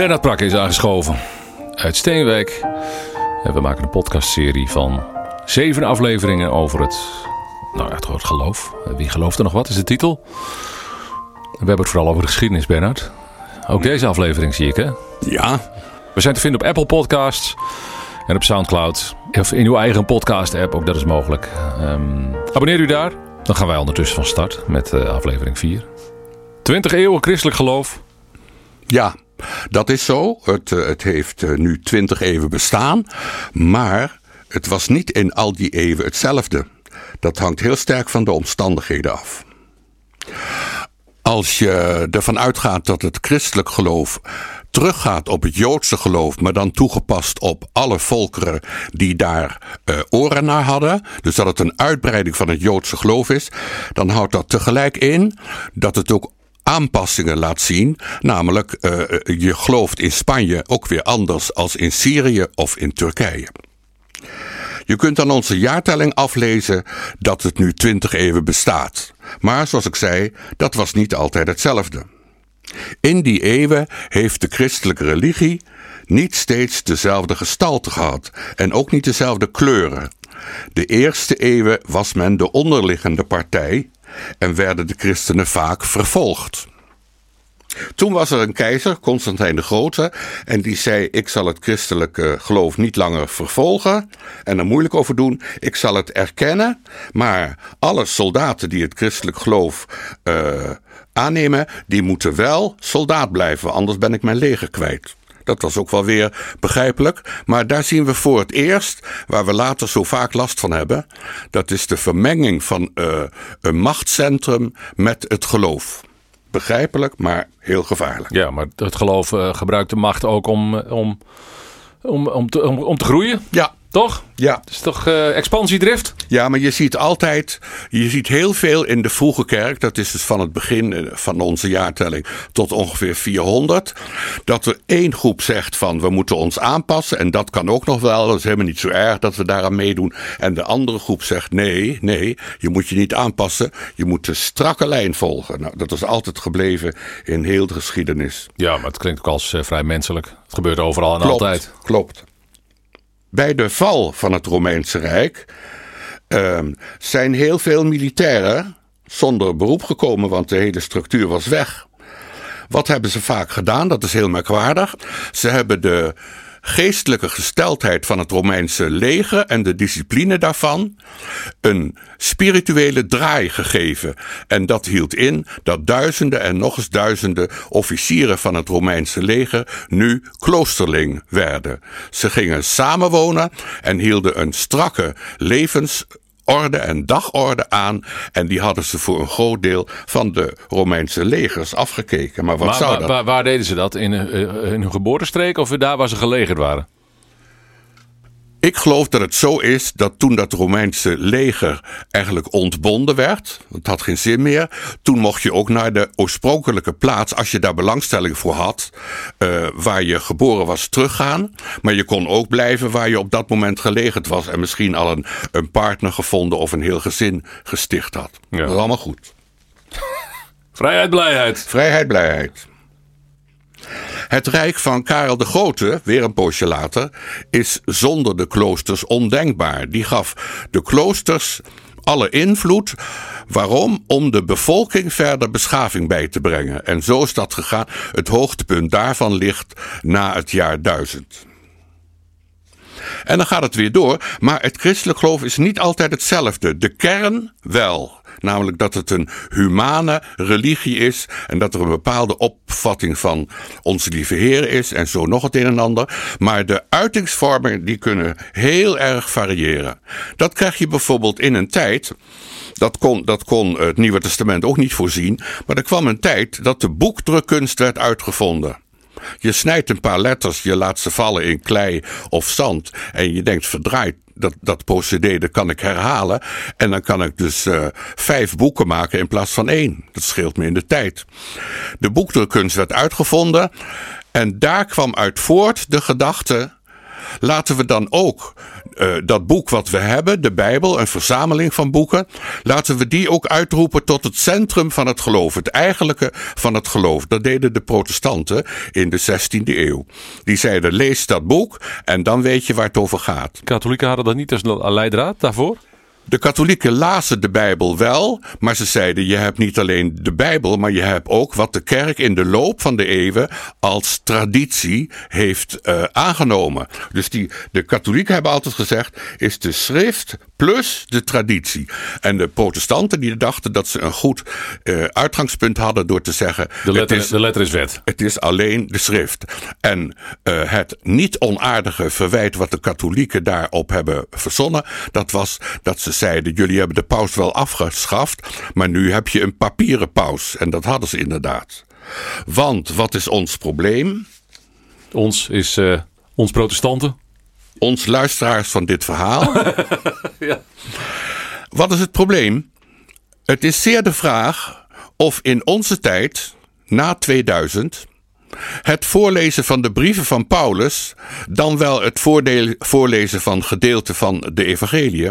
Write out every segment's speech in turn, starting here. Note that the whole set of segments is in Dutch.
Bernard Prak is aangeschoven uit Steenwijk. En we maken een podcastserie van zeven afleveringen over het, nou, het geloof. Wie gelooft er nog wat, is de titel. We hebben het vooral over de geschiedenis, Bernard. Ook deze aflevering zie ik, hè? Ja. We zijn te vinden op Apple Podcasts en op Soundcloud. Of in uw eigen podcast-app, ook dat is mogelijk. Um, abonneer u daar. Dan gaan wij ondertussen van start met uh, aflevering 4. 20 eeuwen christelijk geloof. Ja, dat is zo. Het, uh, het heeft uh, nu 20 eeuwen bestaan. Maar het was niet in al die eeuwen hetzelfde. Dat hangt heel sterk van de omstandigheden af. Als je ervan uitgaat dat het christelijk geloof teruggaat op het Joodse geloof, maar dan toegepast op alle volkeren die daar uh, oren naar hadden, dus dat het een uitbreiding van het Joodse geloof is, dan houdt dat tegelijk in dat het ook aanpassingen laat zien. Namelijk, uh, je gelooft in Spanje ook weer anders als in Syrië of in Turkije. Je kunt aan onze jaartelling aflezen dat het nu 20 eeuwen bestaat. Maar zoals ik zei, dat was niet altijd hetzelfde. In die eeuwen heeft de christelijke religie niet steeds dezelfde gestalte gehad en ook niet dezelfde kleuren. De eerste eeuwen was men de onderliggende partij en werden de christenen vaak vervolgd. Toen was er een keizer, Constantijn de Grote, en die zei: Ik zal het christelijke geloof niet langer vervolgen en er moeilijk over doen. Ik zal het erkennen, maar alle soldaten die het christelijk geloof uh, aannemen, die moeten wel soldaat blijven, anders ben ik mijn leger kwijt. Dat was ook wel weer begrijpelijk. Maar daar zien we voor het eerst, waar we later zo vaak last van hebben, dat is de vermenging van uh, een machtscentrum met het geloof begrijpelijk, maar heel gevaarlijk. Ja, maar het geloof uh, gebruikt de macht ook om, om, om, om, te, om, om te groeien. Ja. Toch? Ja. Het is toch uh, expansiedrift? Ja, maar je ziet altijd, je ziet heel veel in de vroege kerk, dat is dus van het begin van onze jaartelling tot ongeveer 400, dat er één groep zegt van we moeten ons aanpassen en dat kan ook nog wel, dat is helemaal niet zo erg dat we daaraan meedoen. En de andere groep zegt nee, nee, je moet je niet aanpassen, je moet de strakke lijn volgen. Nou, dat is altijd gebleven in heel de geschiedenis. Ja, maar het klinkt ook als uh, vrij menselijk. Het gebeurt overal en klopt, altijd. Klopt. Bij de val van het Romeinse Rijk uh, zijn heel veel militairen zonder beroep gekomen, want de hele structuur was weg. Wat hebben ze vaak gedaan? Dat is heel merkwaardig. Ze hebben de geestelijke gesteldheid van het Romeinse leger en de discipline daarvan een spirituele draai gegeven. En dat hield in dat duizenden en nog eens duizenden officieren van het Romeinse leger nu kloosterling werden. Ze gingen samenwonen en hielden een strakke levens orde en dagorde aan. En die hadden ze voor een groot deel van de Romeinse legers afgekeken. Maar wat maar, zou waar, dat? Waar, waar, deden ze dat? In, uh, in hun geboortestreek of daar waar ze gelegerd waren? Ik geloof dat het zo is dat toen dat Romeinse leger eigenlijk ontbonden werd, het had geen zin meer, toen mocht je ook naar de oorspronkelijke plaats, als je daar belangstelling voor had, uh, waar je geboren was, teruggaan. Maar je kon ook blijven waar je op dat moment gelegerd was en misschien al een, een partner gevonden of een heel gezin gesticht had. Ja. Dat is allemaal goed. Vrijheid, blijheid. Vrijheid, blijheid. Het rijk van Karel de Grote, weer een poosje later, is zonder de kloosters ondenkbaar. Die gaf de kloosters alle invloed. Waarom? Om de bevolking verder beschaving bij te brengen. En zo is dat gegaan. Het hoogtepunt daarvan ligt na het jaar 1000. En dan gaat het weer door. Maar het christelijk geloof is niet altijd hetzelfde. De kern wel. Namelijk dat het een humane religie is en dat er een bepaalde opvatting van onze lieve Heer is en zo nog het een en ander. Maar de uitingsvormen die kunnen heel erg variëren. Dat krijg je bijvoorbeeld in een tijd. Dat kon, dat kon het Nieuwe Testament ook niet voorzien. Maar er kwam een tijd dat de boekdrukkunst werd uitgevonden. Je snijdt een paar letters, je laat ze vallen in klei of zand. En je denkt, verdraaid, dat, dat procedé dat kan ik herhalen. En dan kan ik dus uh, vijf boeken maken in plaats van één. Dat scheelt me in de tijd. De boekdrukkunst werd uitgevonden. En daar kwam uit voort de gedachte laten we dan ook uh, dat boek wat we hebben, de Bijbel, een verzameling van boeken, laten we die ook uitroepen tot het centrum van het geloof, het eigenlijke van het geloof. Dat deden de protestanten in de 16e eeuw. Die zeiden: lees dat boek en dan weet je waar het over gaat. Katholieken hadden dat niet als leidraad daarvoor? De katholieken lazen de Bijbel wel, maar ze zeiden: je hebt niet alleen de Bijbel, maar je hebt ook wat de kerk in de loop van de eeuwen als traditie heeft uh, aangenomen. Dus die, de katholieken hebben altijd gezegd: is de schrift plus de traditie. En de protestanten die dachten dat ze een goed uh, uitgangspunt hadden door te zeggen: de letter, is, de letter is wet. Het is alleen de schrift. En uh, het niet onaardige verwijt wat de katholieken daarop hebben verzonnen, dat was dat ze zeiden: jullie hebben de paus wel afgeschaft, maar nu heb je een papieren paus. En dat hadden ze inderdaad. Want wat is ons probleem? Ons is uh, ons protestanten. Ons luisteraars van dit verhaal. ja. Wat is het probleem? Het is zeer de vraag of in onze tijd, na 2000, het voorlezen van de brieven van Paulus, dan wel het voorlezen van gedeelten van de Evangelie,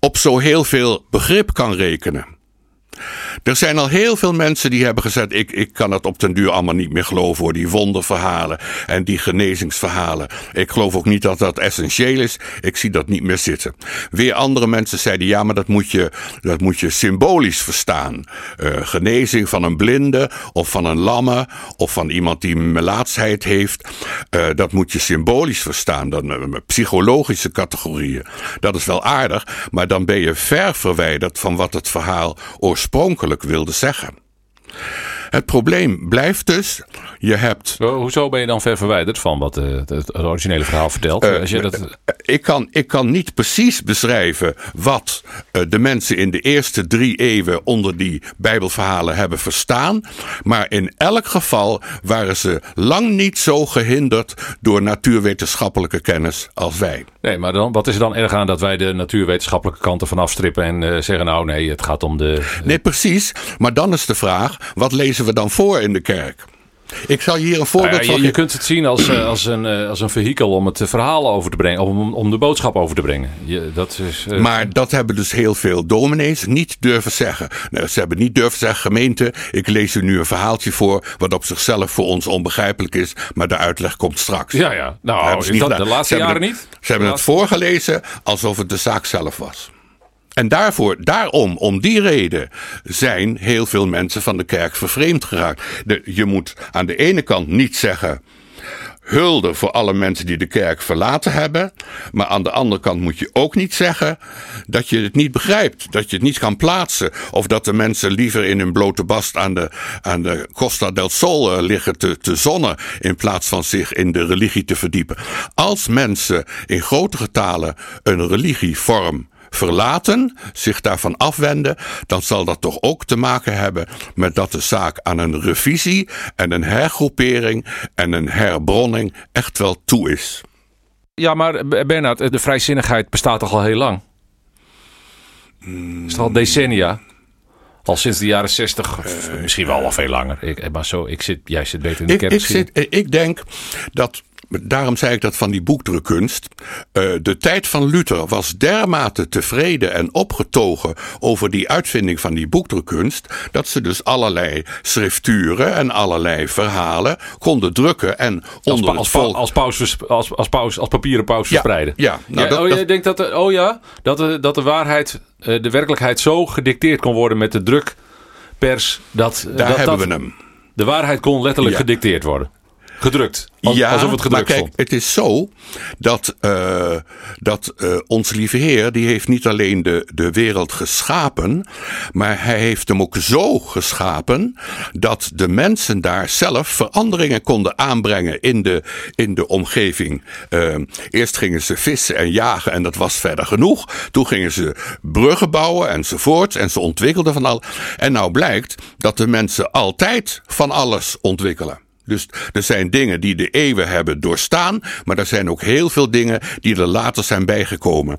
op zo heel veel begrip kan rekenen. Er zijn al heel veel mensen die hebben gezegd: ik, ik kan het op den duur allemaal niet meer geloven hoor. Die wonderverhalen en die genezingsverhalen. Ik geloof ook niet dat dat essentieel is. Ik zie dat niet meer zitten. Weer andere mensen zeiden: ja, maar dat moet je, dat moet je symbolisch verstaan. Uh, genezing van een blinde of van een lamme of van iemand die melaatsheid heeft. Uh, dat moet je symbolisch verstaan. Dan uh, psychologische categorieën. Dat is wel aardig, maar dan ben je ver verwijderd van wat het verhaal oorspronkelijk wilde zeggen. Het probleem blijft dus, je hebt... Hoezo ben je dan ver verwijderd van wat uh, het originele verhaal vertelt? Uh, Als je dat... Eh, ik, kan, ik kan niet precies beschrijven wat de mensen in de eerste drie eeuwen onder die bijbelverhalen hebben verstaan. Maar in elk geval waren ze lang niet zo gehinderd door natuurwetenschappelijke kennis als wij. Nee, maar dan, wat is er dan erg aan dat wij de natuurwetenschappelijke kanten van afstrippen en zeggen nou nee, het gaat om de... Nee, precies. Maar dan is de vraag, wat lezen we dan voor in de kerk? Ik zal hier een voorbeeld nou ja, je, van. Je kunt het zien als, eh, als, een, eh, als een vehikel om het verhaal over te brengen, om, om de boodschap over te brengen. Je, dat is, uh... Maar dat hebben dus heel veel dominees niet durven zeggen. Nou, ze hebben niet durven zeggen, gemeente, ik lees u nu een verhaaltje voor, wat op zichzelf voor ons onbegrijpelijk is, maar de uitleg komt straks. Ja, ja. Nou, is dat de laatste jaren niet? Ze hebben het voorgelezen alsof het de zaak zelf was. En daarvoor, daarom, om die reden, zijn heel veel mensen van de kerk vervreemd geraakt. Je moet aan de ene kant niet zeggen hulde voor alle mensen die de kerk verlaten hebben. Maar aan de andere kant moet je ook niet zeggen dat je het niet begrijpt. Dat je het niet kan plaatsen. Of dat de mensen liever in hun blote bast aan de, aan de Costa del Sol eh, liggen te, te zonnen. In plaats van zich in de religie te verdiepen. Als mensen in grote getalen een religievorm verlaten, zich daarvan afwenden, dan zal dat toch ook te maken hebben met dat de zaak aan een revisie en een hergroepering en een herbronning echt wel toe is. Ja, maar Bernard, de vrijzinnigheid bestaat toch al heel lang? Is het al decennia? Al sinds de jaren zestig, misschien wel al veel langer. Ik, maar zo, ik zit, jij zit beter in de kerk. Ik, zit, ik denk dat Daarom zei ik dat van die boekdrukkunst. Uh, de tijd van Luther was dermate tevreden en opgetogen over die uitvinding van die boekdrukkunst. dat ze dus allerlei schrifturen en allerlei verhalen konden drukken en onder als. Als, paus, als, als, paus, als papieren paus verspreiden. Ja, nou, ja, dat, oh, jij denkt dat de, oh ja, dat de, dat de waarheid, eh, de werkelijkheid zo gedicteerd kon worden met de drukpers. Dat, Daar dat, hebben we hem. De waarheid kon letterlijk gedicteerd worden gedrukt. ja, alsof het gedrukt maar kijk, Het is zo dat, uh, dat uh, onze lieve Heer, die heeft niet alleen de, de wereld geschapen, maar hij heeft hem ook zo geschapen dat de mensen daar zelf veranderingen konden aanbrengen in de, in de omgeving. Uh, eerst gingen ze vissen en jagen en dat was verder genoeg. Toen gingen ze bruggen bouwen enzovoort en ze ontwikkelden van al. En nou blijkt dat de mensen altijd van alles ontwikkelen. Dus er zijn dingen die de eeuwen hebben doorstaan, maar er zijn ook heel veel dingen die er later zijn bijgekomen.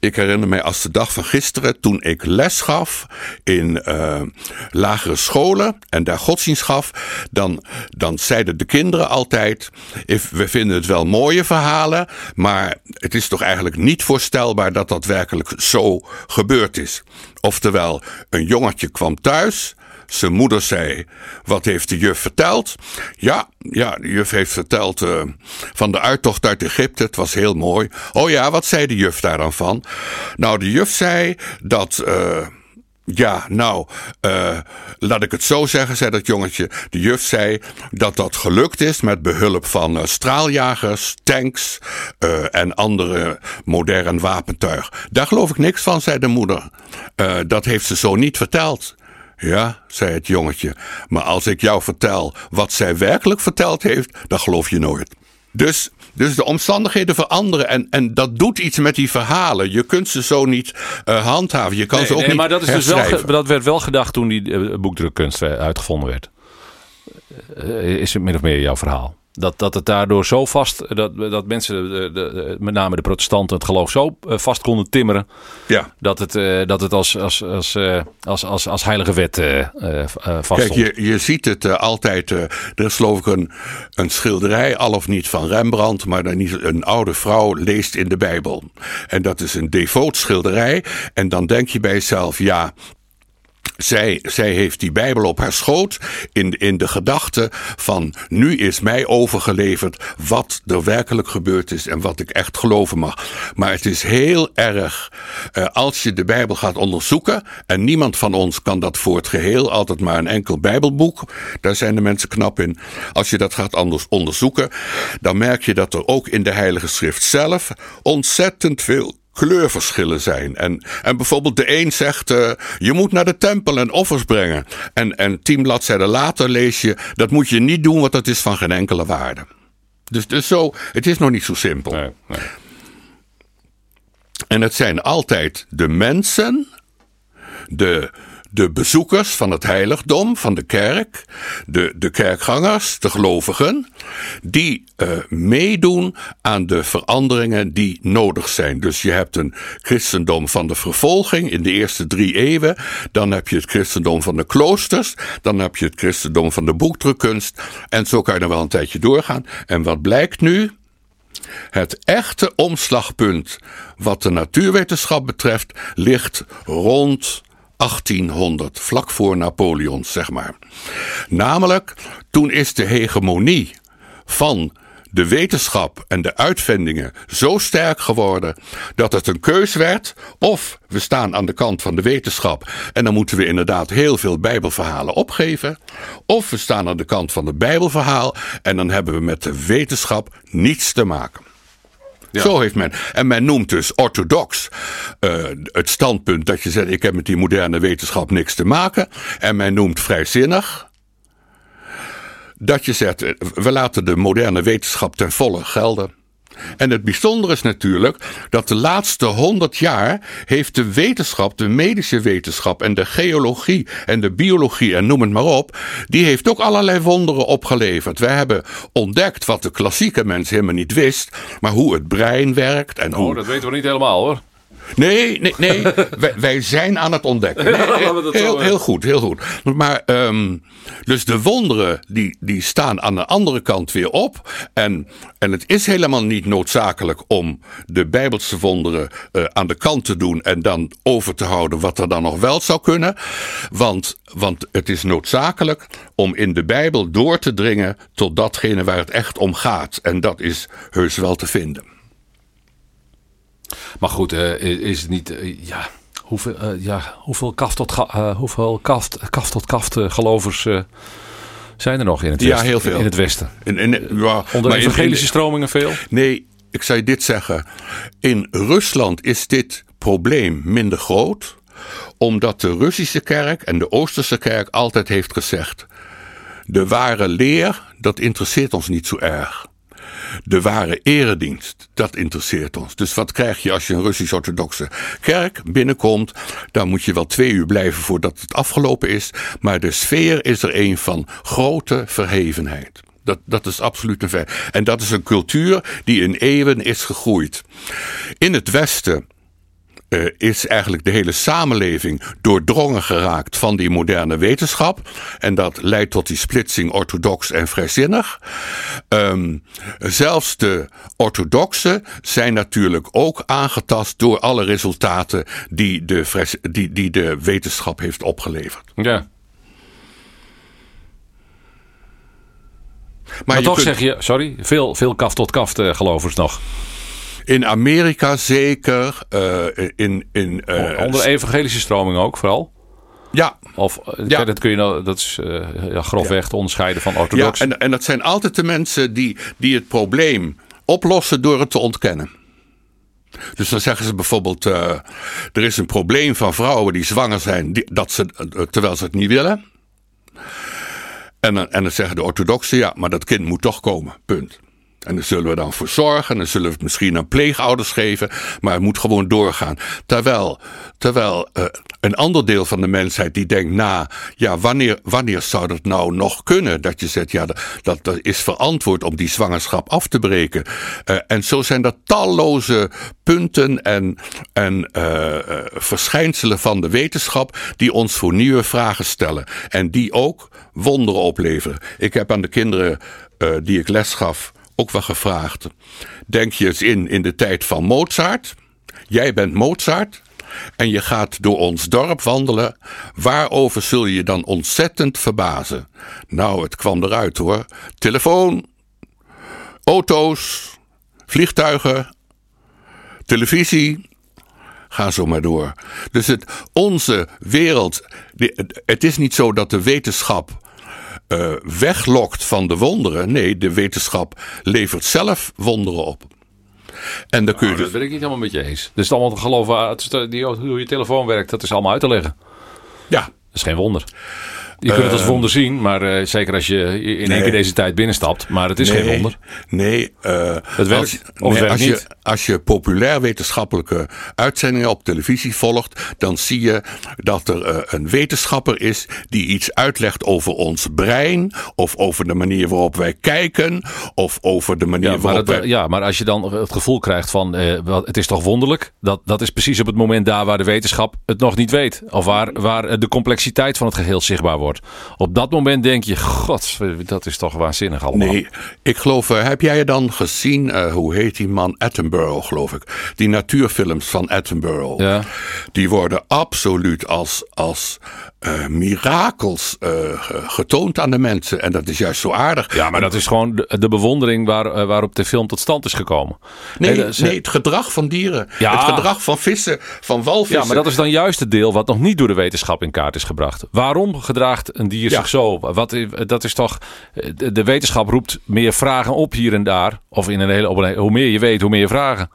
Ik herinner mij als de dag van gisteren, toen ik les gaf in uh, lagere scholen en daar godsdienst gaf, dan, dan zeiden de kinderen altijd: we vinden het wel mooie verhalen, maar het is toch eigenlijk niet voorstelbaar dat dat werkelijk zo gebeurd is. Oftewel, een jongetje kwam thuis. Zijn moeder zei: Wat heeft de juf verteld? Ja, ja de juf heeft verteld uh, van de uittocht uit Egypte. Het was heel mooi. Oh ja, wat zei de juf daar dan van? Nou, de juf zei dat. Uh, ja, nou, uh, laat ik het zo zeggen, zei dat jongetje. De juf zei dat dat gelukt is met behulp van straaljagers, tanks en andere moderne wapentuig. Daar geloof ik niks van, zei de moeder. dat heeft ze zo niet verteld. Ja, zei het jongetje, maar als ik jou vertel wat zij werkelijk verteld heeft, dan geloof je nooit. Dus dus de omstandigheden veranderen en, en dat doet iets met die verhalen. Je kunt ze zo niet uh, handhaven. Je kan nee, ze ook nee, niet maar dat, is dus wel, dat werd wel gedacht toen die uh, boekdrukkunst uitgevonden werd. Uh, is het min of meer jouw verhaal? Dat, dat het daardoor zo vast, dat, dat mensen, de, de, met name de protestanten, het geloof zo vast konden timmeren. Ja. Dat het, uh, dat het als, als, als, uh, als, als, als heilige wet uh, vast Kijk, je, je ziet het altijd. er is geloof ik een, een schilderij, al of niet van Rembrandt, maar dan niet een oude vrouw leest in de Bijbel. En dat is een devoot schilderij. En dan denk je bij jezelf, ja, zij, zij heeft die Bijbel op haar schoot in, in de gedachte van nu is mij overgeleverd wat er werkelijk gebeurd is en wat ik echt geloven mag. Maar het is heel erg uh, als je de Bijbel gaat onderzoeken en niemand van ons kan dat voor het geheel, altijd maar een enkel Bijbelboek, daar zijn de mensen knap in. Als je dat gaat anders onderzoeken, dan merk je dat er ook in de Heilige Schrift zelf ontzettend veel kleurverschillen zijn. En, en bijvoorbeeld de een zegt, uh, je moet naar de tempel en offers brengen. En, en tien bladzijden later lees je, dat moet je niet doen, want dat is van geen enkele waarde. Dus, dus zo, het is nog niet zo simpel. Nee, nee. En het zijn altijd de mensen, de, de bezoekers van het heiligdom, van de kerk, de, de kerkgangers, de gelovigen, die uh, meedoen aan de veranderingen die nodig zijn. Dus je hebt een christendom van de vervolging in de eerste drie eeuwen, dan heb je het christendom van de kloosters, dan heb je het christendom van de boekdrukkunst, en zo kan je er wel een tijdje doorgaan. En wat blijkt nu? Het echte omslagpunt wat de natuurwetenschap betreft ligt rond 1800, vlak voor Napoleon, zeg maar. Namelijk, toen is de hegemonie van de wetenschap en de uitvindingen zo sterk geworden dat het een keus werd. Of we staan aan de kant van de wetenschap en dan moeten we inderdaad heel veel Bijbelverhalen opgeven. Of we staan aan de kant van het Bijbelverhaal en dan hebben we met de wetenschap niets te maken. Zo heeft men. En men noemt dus orthodox uh, het standpunt dat je zegt: ik heb met die moderne wetenschap niks te maken. En men noemt vrijzinnig dat je zegt: we laten de moderne wetenschap ten volle gelden. En het bijzondere is natuurlijk dat de laatste honderd jaar heeft de wetenschap, de medische wetenschap en de geologie en de biologie en noem het maar op, die heeft ook allerlei wonderen opgeleverd. Wij hebben ontdekt wat de klassieke mens helemaal niet wist, maar hoe het brein werkt en oh, hoe... dat weten we niet helemaal hoor. Nee, nee, nee. wij, wij, zijn aan het ontdekken. Nee, heel, heel, goed, heel goed. Maar, um, dus de wonderen, die, die staan aan de andere kant weer op. En, en het is helemaal niet noodzakelijk om de Bijbelse wonderen uh, aan de kant te doen en dan over te houden wat er dan nog wel zou kunnen. Want, want het is noodzakelijk om in de Bijbel door te dringen tot datgene waar het echt om gaat. En dat is heus wel te vinden. Maar goed, uh, is het niet. Uh, ja, hoeveel, uh, ja, hoeveel kaft tot, hoeveel kaft, kaft, tot kaft gelovers zijn er nog in het ja, westen? heel veel. In het westen. In, in, ja, Onder maar evangelische in, in, stromingen veel? Nee, ik zou je dit zeggen. In Rusland is dit probleem minder groot, omdat de Russische kerk en de Oosterse kerk altijd heeft gezegd: de ware leer, dat interesseert ons niet zo erg. De ware eredienst, dat interesseert ons. Dus wat krijg je als je een Russisch-orthodoxe kerk binnenkomt? Dan moet je wel twee uur blijven voordat het afgelopen is. Maar de sfeer is er een van grote verhevenheid. Dat, dat is absoluut een feit. En dat is een cultuur die in eeuwen is gegroeid. In het Westen uh, is eigenlijk de hele samenleving doordrongen geraakt van die moderne wetenschap. En dat leidt tot die splitsing orthodox en vrijzinnig. Um, zelfs de orthodoxen zijn natuurlijk ook aangetast door alle resultaten die de, die, die de wetenschap heeft opgeleverd. Ja. Maar, toch zeg je, sorry, veel, veel kaf tot kaf uh, gelovers nog. In Amerika zeker. Uh, in, in, uh, Onder evangelische stroming ook vooral? Ja. Of ja. dat kun je nou, dat is uh, ja, grofweg ja. te onderscheiden van orthodox. Ja, en, en dat zijn altijd de mensen die, die het probleem oplossen door het te ontkennen. Dus dan zeggen ze bijvoorbeeld: uh, er is een probleem van vrouwen die zwanger zijn, die, dat ze, terwijl ze het niet willen. En, en dan zeggen de orthodoxen: ja, maar dat kind moet toch komen. Punt. En daar zullen we dan voor zorgen. En dan zullen we het misschien aan pleegouders geven. Maar het moet gewoon doorgaan. Terwijl, terwijl uh, een ander deel van de mensheid die denkt na. Ja, wanneer, wanneer zou dat nou nog kunnen? Dat je zegt, ja, dat, dat is verantwoord om die zwangerschap af te breken. Uh, en zo zijn er talloze punten en, uh, verschijnselen van de wetenschap. die ons voor nieuwe vragen stellen. En die ook wonderen opleveren. Ik heb aan de kinderen die ik les gaf ook wel gevraagd. Denk je eens in in de tijd van Mozart. Jij bent Mozart. En je gaat door ons dorp wandelen. Waarover zul je dan ontzettend verbazen? Nou, het kwam eruit hoor. Telefoon, auto's, vliegtuigen, televisie. Ga zo maar door. Dus het, onze wereld. Het is niet zo dat de wetenschap uh, weglokt van de wonderen. Nee, de wetenschap levert zelf wonderen op. En dan kun je nou, dat ben ik niet helemaal met je eens. Dus allemaal te geloven, die, hoe je telefoon werkt, dat is allemaal uit te leggen. Ja. Dat is geen wonder. Je kunt het als ehm, wonder zien, maar uh, zeker als je in één keer deze tijd binnenstapt. Maar het is nee, geen wonder. Nee, uh, het werkt, als, of het werkt als, niet. Je, als je populair wetenschappelijke uitzendingen op televisie volgt, dan zie je dat er uh, een wetenschapper is die iets uitlegt over ons brein, of over de manier waarop wij kijken, of over de manier ja, waarop het, wij... Ja, maar als je dan het gevoel krijgt van het is toch wonderlijk, dat, dat is precies op het moment daar waar de wetenschap het nog niet weet. Of waar, waar de complexiteit van het geheel zichtbaar wordt. Op dat moment denk je, god, dat is toch waanzinnig allemaal. Nee, ik geloof, uh, heb jij dan gezien, uh, hoe heet die man? Attenborough, geloof ik. Die natuurfilms van Attenborough. Ja. Die worden absoluut als, als uh, mirakels getoond aan de mensen. En dat is juist zo aardig. Ja, maar dat is gewoon de, de bewondering waar, waarop de film tot stand is gekomen. Nee, nee, nee het gedrag van dieren. Ja. Het gedrag van vissen, van walvissen. Ja, maar dat is dan juist het deel wat nog niet door de wetenschap in kaart is gebracht. Waarom gedraagt een dier zich zo? Wat, dat is toch. De wetenschap roept meer vragen op hier en daar. Of in een hele. Op een, hoe meer je weet, hoe meer vragen.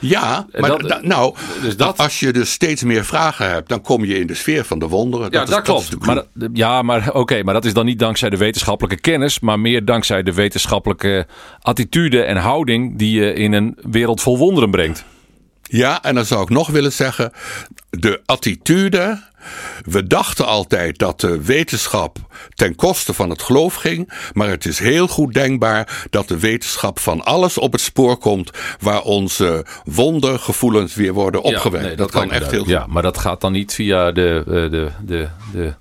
Ja, maar dat, da, nou, dus dat, als je dus steeds meer vragen hebt, dan kom je in de sfeer van de wonderen. Ja, dat, dat is, klopt. maar, ja, maar oké, okay, maar dat is dan niet dankzij de wetenschappelijke kennis, maar meer dankzij de wetenschappelijke attitude en houding die je in een wereld vol wonderen brengt. Ja, en dan zou ik nog willen zeggen, de attitude we dachten altijd dat de wetenschap ten koste van het geloof ging, maar het is heel goed denkbaar dat de wetenschap van alles op het spoor komt waar onze wondergevoelens weer worden opgewekt. Ja, nee, dat, kan echt heel goed. Ja, maar dat gaat dan niet via de, de, de, de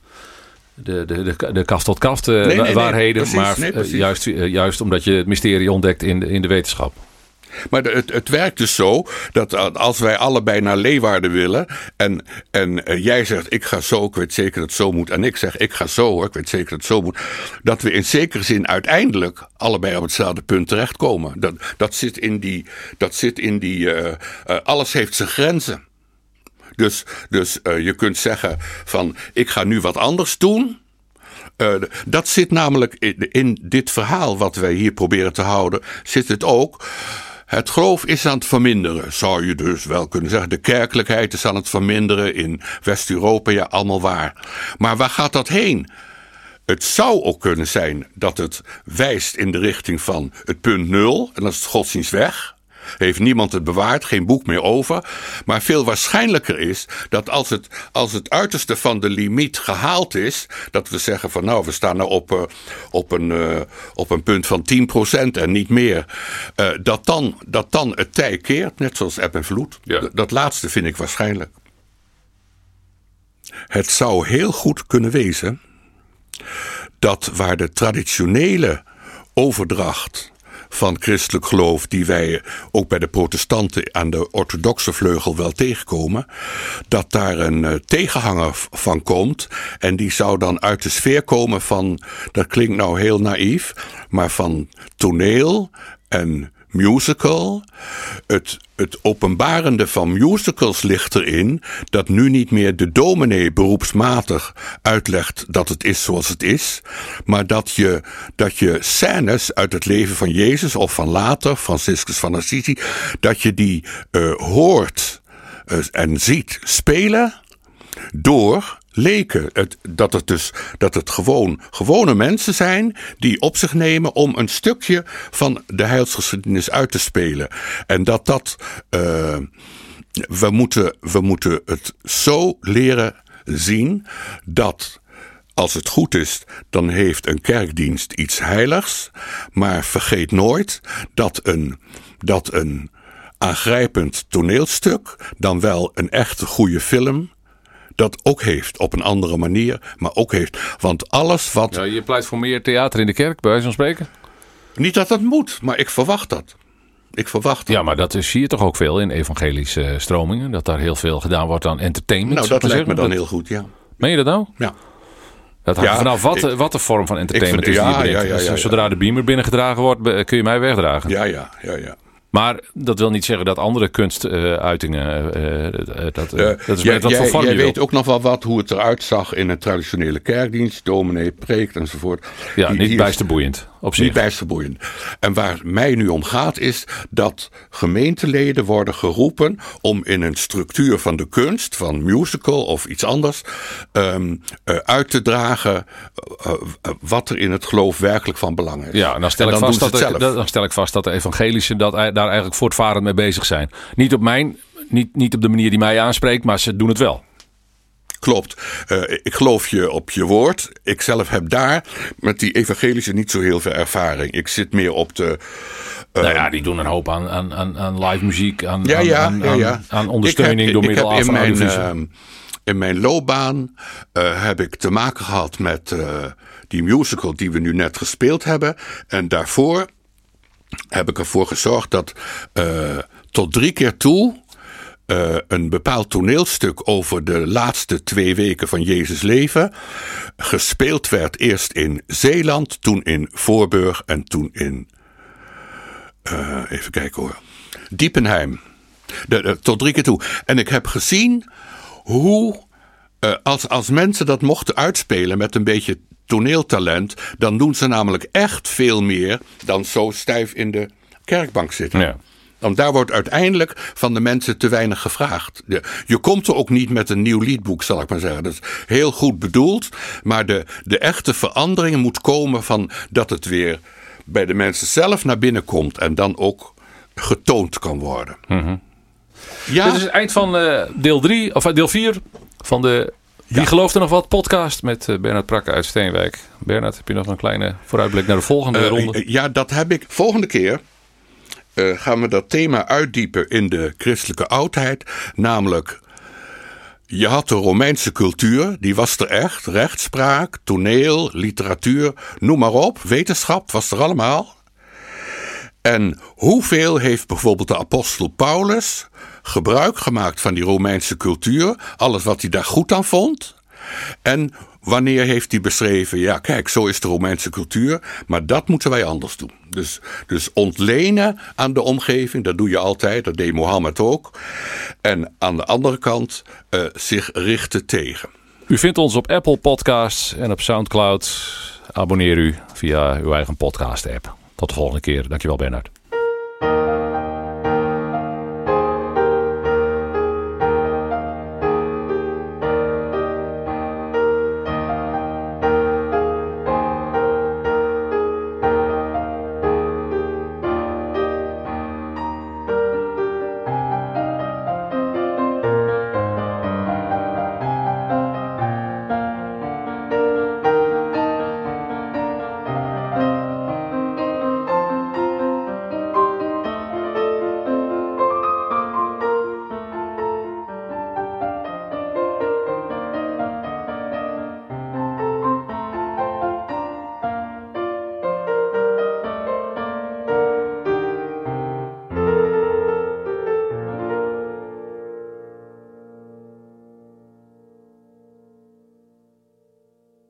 de, de, de, de kaft tot uh, nee, nee, waarheden, nee, precies, maar uh, juist, uh, juist omdat je het mysterie ontdekt in de, in de wetenschap. Maar het, het werkt dus zo dat als wij allebei naar Leeuwarden willen. en, en uh, jij zegt ik ga zo, ik weet zeker dat het zo moet. en ik zeg ik ga zo hoor, ik weet zeker dat het zo moet. dat we in zekere zin uiteindelijk allebei op hetzelfde punt terechtkomen. Dat, dat zit in die. Dat zit in die uh, uh, alles heeft zijn grenzen. Dus, dus je kunt zeggen van ik ga nu wat anders doen. Dat zit namelijk in, dit verhaal wat wij hier proberen te houden, zit het ook. Het geloof is aan het verminderen, zou je dus wel kunnen zeggen. De kerkelijkheid is aan het verminderen in West-Europa, ja, allemaal waar. Maar waar gaat dat heen? Het zou ook kunnen zijn dat het wijst in de richting van het punt nul, en dan is het godsdienst weg. Heeft niemand het bewaard, geen boek meer over. Maar veel waarschijnlijker is dat als het, als het uiterste van de limiet gehaald is, dat we zeggen van nou, we staan nou op, uh, op, een, uh, op een punt van 10% en niet meer, uh, dat, dan, dat dan het tij keert, net zoals eb en vloed. Ja. Dat laatste vind ik waarschijnlijk. Het zou heel goed kunnen wezen dat waar de traditionele overdracht van christelijk geloof, die wij ook bij de protestanten aan de orthodoxe vleugel wel tegenkomen, dat daar een uh, tegenhanger van komt. En die zou dan uit de sfeer komen van, dat klinkt nou heel naïef, maar van toneel en musical. Het, het openbarende van musicals ligt erin dat nu niet meer de dominee beroepsmatig uitlegt dat het is zoals het is, maar dat je, dat je scènes uit het leven van Jezus of van later, Franciscus van Assisi, dat je die uh, hoort uh, en ziet spelen door leken. Het, dat het dus dat het gewoon gewone mensen zijn die op zich nemen om een stukje van de heilsgeschiedenis uit te spelen. En dat dat. Uh, we, moeten, we moeten het zo leren zien dat. Als het goed is, dan heeft een kerkdienst iets heiligs. Maar vergeet nooit dat een, dat een aangrijpend toneelstuk dan wel een echte goede film dat ook heeft op een andere manier, maar ook heeft. Want alles wat. Ja, je pleit voor meer theater in de kerk, bij wijze van spreken? Niet dat dat moet, maar ik verwacht dat. Ik verwacht dat. Ja, maar dat zie je toch ook veel in evangelische stromingen? Dat daar heel veel gedaan wordt aan entertainment? Nou, dat lijkt me dan dat... heel goed, ja. Meen je dat nou? Ja. Dat hangt ja, vanaf wat, ik, wat de vorm van entertainment vind, is die ja, je ja, ja, ja, Zodra de beamer binnengedragen wordt, kun je mij wegdragen. Ja, ja, ja, ja. Maar dat wil niet zeggen dat andere kunstuitingen. Uh, uh, dat, uh, dat is jij, wat voor vorm jij je weet ook nog wel wat hoe het eruit zag in een traditionele kerkdienst. Dominee preekt enzovoort. Ja, die, niet die bijster boeiend. Op zich. Niet. En waar mij nu om gaat is dat gemeenteleden worden geroepen om in een structuur van de kunst, van musical of iets anders, um, uit te dragen wat er in het geloof werkelijk van belang is. Ja, en dan stel, en ik, vast dat, dan stel ik vast dat de evangelische dat daar eigenlijk voortvarend mee bezig zijn. Niet op mijn, niet, niet op de manier die mij aanspreekt, maar ze doen het wel. Klopt. Uh, ik geloof je op je woord. Ik zelf heb daar met die evangelische niet zo heel veel ervaring. Ik zit meer op de. Uh, nou ja, die doen een hoop aan, aan, aan live muziek, aan, ja, ja, aan, ja, ja. aan, ondersteuning heb, door middel van mijn, uh, in mijn loopbaan heb ik te maken gehad met die musical die we nu net gespeeld hebben. En daarvoor heb ik ervoor gezorgd dat tot drie keer toe uh, een bepaald toneelstuk over de laatste twee weken van Jezus leven gespeeld werd. Eerst in Zeeland, toen in Voorburg en toen in. Uh, even kijken hoor. Diepenheim. Tot drie keer toe. En ik heb gezien hoe. Uh, als, als mensen dat mochten uitspelen met een beetje toneeltalent, dan doen ze namelijk echt veel meer dan zo stijf in de kerkbank zitten. Ja. Want daar wordt uiteindelijk van de mensen te weinig gevraagd. Je, komt er ook niet met een nieuw liedboek, zal ik maar zeggen. Dat is heel goed bedoeld. Maar de, de echte verandering moet komen van dat het weer bij de mensen zelf naar binnen komt. En dan ook getoond kan worden. Mm -hmm. ja. Dit is het eind van uh, deel 3, of deel 4 van de wie ja. gelooft er nog wat? Podcast met uh, Bernard Prakke uit Steenwijk. Bernard, heb je nog een kleine vooruitblik naar de volgende uh, ronde? Ja, dat heb ik. Volgende keer uh, gaan we dat thema uitdiepen in de christelijke oudheid. Namelijk, je had de Romeinse cultuur, die was er echt. Rechtspraak, toneel, literatuur, noem maar op. Wetenschap was er allemaal. En hoeveel heeft bijvoorbeeld de apostel Paulus gebruik gemaakt van die Romeinse cultuur, alles wat hij daar goed aan vond? En wanneer heeft hij beschreven, ja kijk, zo is de Romeinse cultuur, maar dat moeten wij anders doen. Dus, dus ontlenen aan de omgeving, dat doe je altijd, dat deed Mohammed ook. En aan de andere kant uh, zich richten tegen. U vindt ons op Apple Podcasts en op Soundcloud. Abonneer u via uw eigen podcast app. Tot de volgende keer. Dankjewel Bernard.